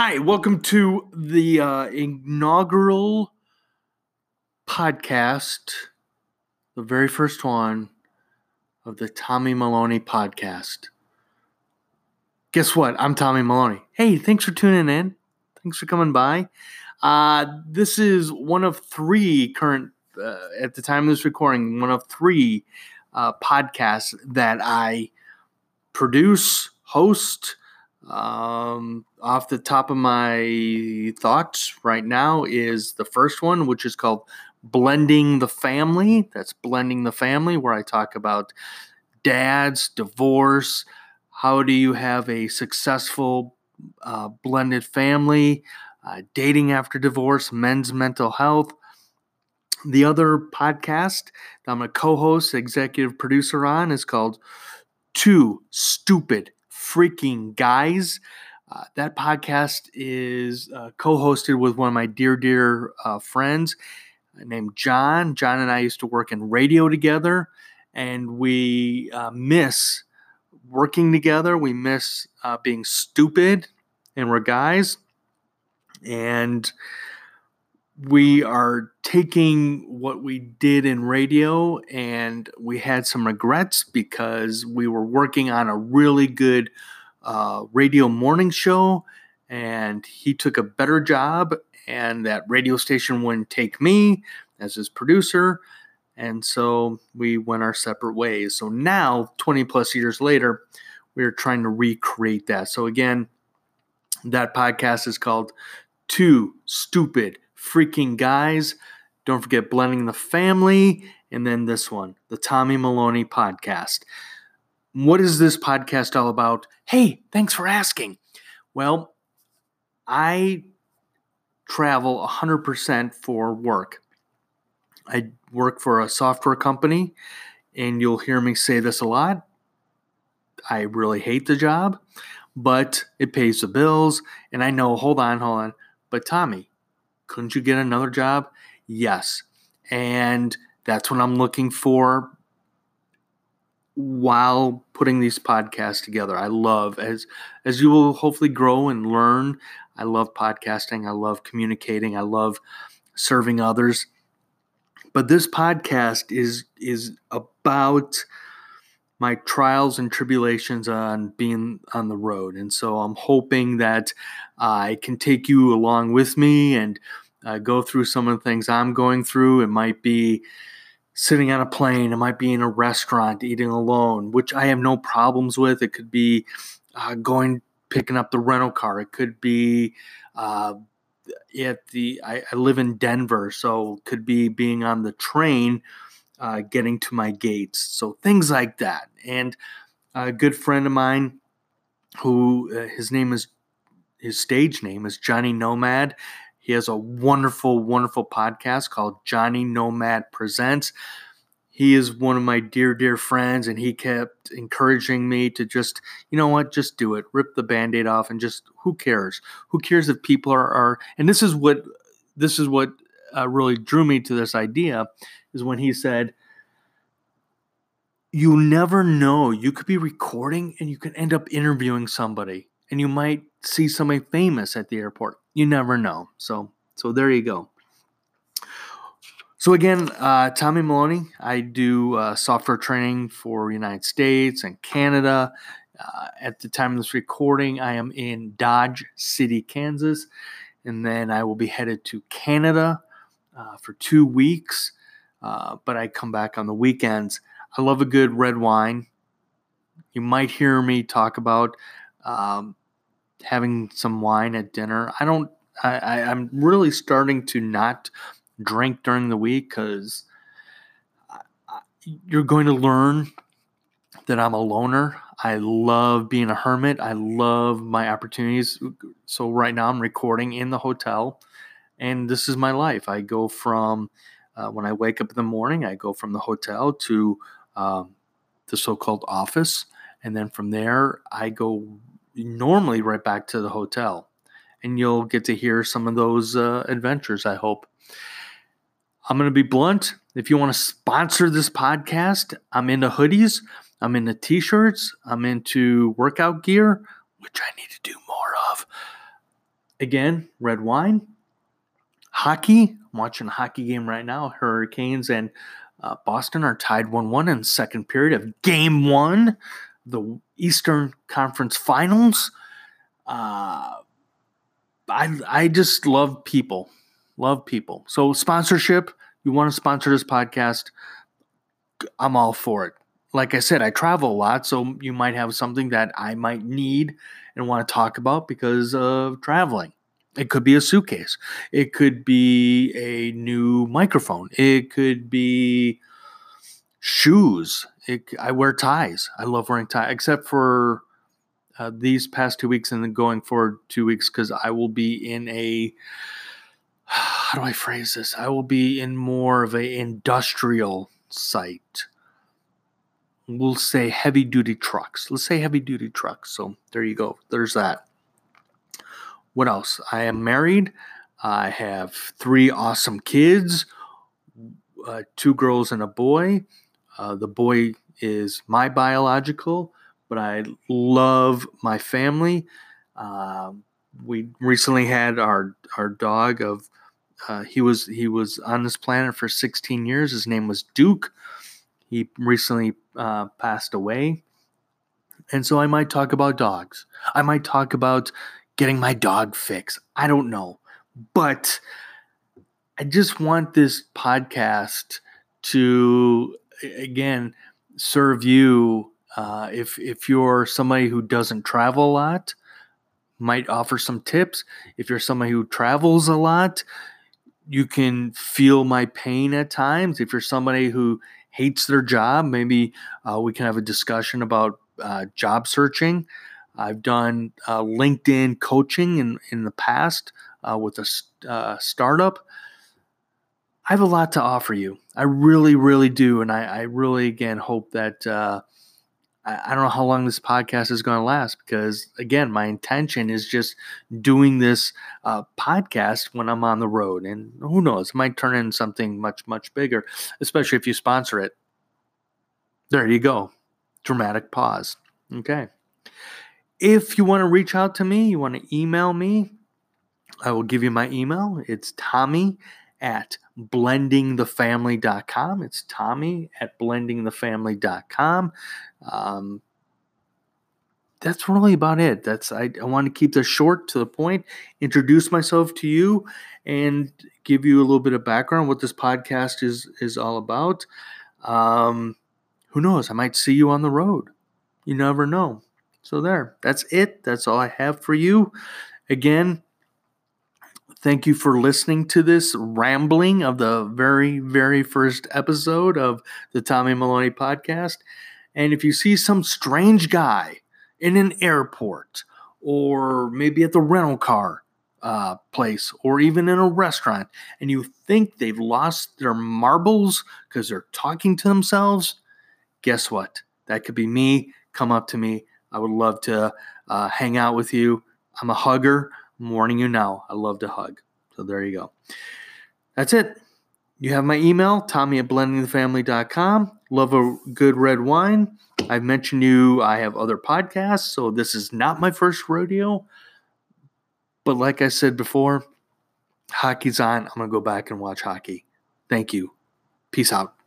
Hi, welcome to the uh, inaugural podcast, the very first one of the Tommy Maloney podcast. Guess what? I'm Tommy Maloney. Hey, thanks for tuning in. Thanks for coming by. Uh, this is one of three current, uh, at the time of this recording, one of three uh, podcasts that I produce, host, um, off the top of my thoughts right now is the first one, which is called Blending the Family. That's Blending the Family, where I talk about dads, divorce, how do you have a successful uh, blended family, uh, dating after divorce, men's mental health. The other podcast that I'm a co host, executive producer on is called Two Stupid freaking guys. Uh, that podcast is uh, co hosted with one of my dear, dear uh, friends named John. John and I used to work in radio together, and we uh, miss working together. We miss uh, being stupid, and we're guys. And we are taking what we did in radio and we had some regrets because we were working on a really good uh, radio morning show and he took a better job and that radio station wouldn't take me as his producer and so we went our separate ways. So now 20 plus years later we're trying to recreate that. So again that podcast is called two stupid freaking guys. Don't forget Blending the Family. And then this one, the Tommy Maloney podcast. What is this podcast all about? Hey, thanks for asking. Well, I travel 100% for work. I work for a software company, and you'll hear me say this a lot. I really hate the job, but it pays the bills. And I know, hold on, hold on. But Tommy, couldn't you get another job? Yes. And that's what I'm looking for while putting these podcasts together. I love as as you will hopefully grow and learn. I love podcasting. I love communicating. I love serving others. But this podcast is is about my trials and tribulations on being on the road. And so I'm hoping that I can take you along with me and uh, go through some of the things I'm going through. It might be sitting on a plane, it might be in a restaurant eating alone, which I have no problems with. It could be uh, going, picking up the rental car, it could be. Uh, at the I, I live in Denver, so could be being on the train uh, getting to my gates. So things like that. And a good friend of mine, who uh, his name is his stage name is Johnny Nomad. He has a wonderful, wonderful podcast called Johnny Nomad Presents. He is one of my dear, dear friends, and he kept encouraging me to just, you know what, just do it. Rip the band aid off and just, who cares? Who cares if people are, are and this is what, this is what uh, really drew me to this idea is when he said, You never know. You could be recording and you could end up interviewing somebody, and you might see somebody famous at the airport. You never know. So, so there you go. So again, uh, Tommy Maloney. I do uh, software training for United States and Canada. Uh, at the time of this recording, I am in Dodge City, Kansas, and then I will be headed to Canada uh, for two weeks uh, but I come back on the weekends. I love a good red wine. You might hear me talk about um, having some wine at dinner. I don't. I, I, I'm really starting to not drink during the week because you're going to learn that I'm a loner. I love being a hermit. I love my opportunities. So right now I'm recording in the hotel, and this is my life. I go from uh, when I wake up in the morning, I go from the hotel to um, the so called office. And then from there, I go normally right back to the hotel. And you'll get to hear some of those uh, adventures, I hope. I'm going to be blunt. If you want to sponsor this podcast, I'm into hoodies, I'm into t shirts, I'm into workout gear, which I need to do more of. again, red wine, hockey. I'm watching a hockey game right now. Hurricanes and uh, Boston are tied 1 1 in second period of game one, the Eastern Conference Finals. Uh, I, I just love people. Love people. So, sponsorship, you want to sponsor this podcast, I'm all for it. Like I said, I travel a lot, so you might have something that I might need and want to talk about because of traveling. It could be a suitcase. It could be a new microphone. It could be shoes. It, I wear ties. I love wearing ties, except for uh, these past two weeks and then going forward two weeks because I will be in a how do I phrase this? I will be in more of a industrial site. We'll say heavy duty trucks. Let's say heavy duty trucks. So there you go. There's that. What else? I am married. I have three awesome kids uh, two girls and a boy. Uh, the boy is my biological, but I love my family. Uh, we recently had our our dog of uh, he was he was on this planet for 16 years. His name was Duke. He recently uh, passed away, and so I might talk about dogs. I might talk about getting my dog fixed. I don't know, but I just want this podcast to again serve you uh, if if you're somebody who doesn't travel a lot might offer some tips. If you're somebody who travels a lot you can feel my pain at times. If you're somebody who hates their job maybe uh, we can have a discussion about uh, job searching i've done uh, linkedin coaching in, in the past uh, with a uh, startup I have a lot to offer you. I really, really do. And I, I really, again, hope that uh, I, I don't know how long this podcast is going to last because, again, my intention is just doing this uh, podcast when I'm on the road. And who knows, it might turn into something much, much bigger, especially if you sponsor it. There you go. Dramatic pause. Okay. If you want to reach out to me, you want to email me, I will give you my email. It's Tommy at blendingthefamily.com. It's Tommy at blendingthefamily.com. Um, that's really about it. That's I, I want to keep this short to the point, introduce myself to you, and give you a little bit of background what this podcast is is all about. Um, who knows? I might see you on the road. You never know. So there. That's it. That's all I have for you. Again, Thank you for listening to this rambling of the very, very first episode of the Tommy Maloney podcast. And if you see some strange guy in an airport or maybe at the rental car uh, place or even in a restaurant and you think they've lost their marbles because they're talking to themselves, guess what? That could be me. Come up to me. I would love to uh, hang out with you. I'm a hugger. I'm warning you now, I love to hug. So there you go. That's it. You have my email, tommy at blendingthefamily.com. Love a good red wine. I've mentioned you, I have other podcasts, so this is not my first rodeo. But like I said before, hockey's on. I'm going to go back and watch hockey. Thank you. Peace out.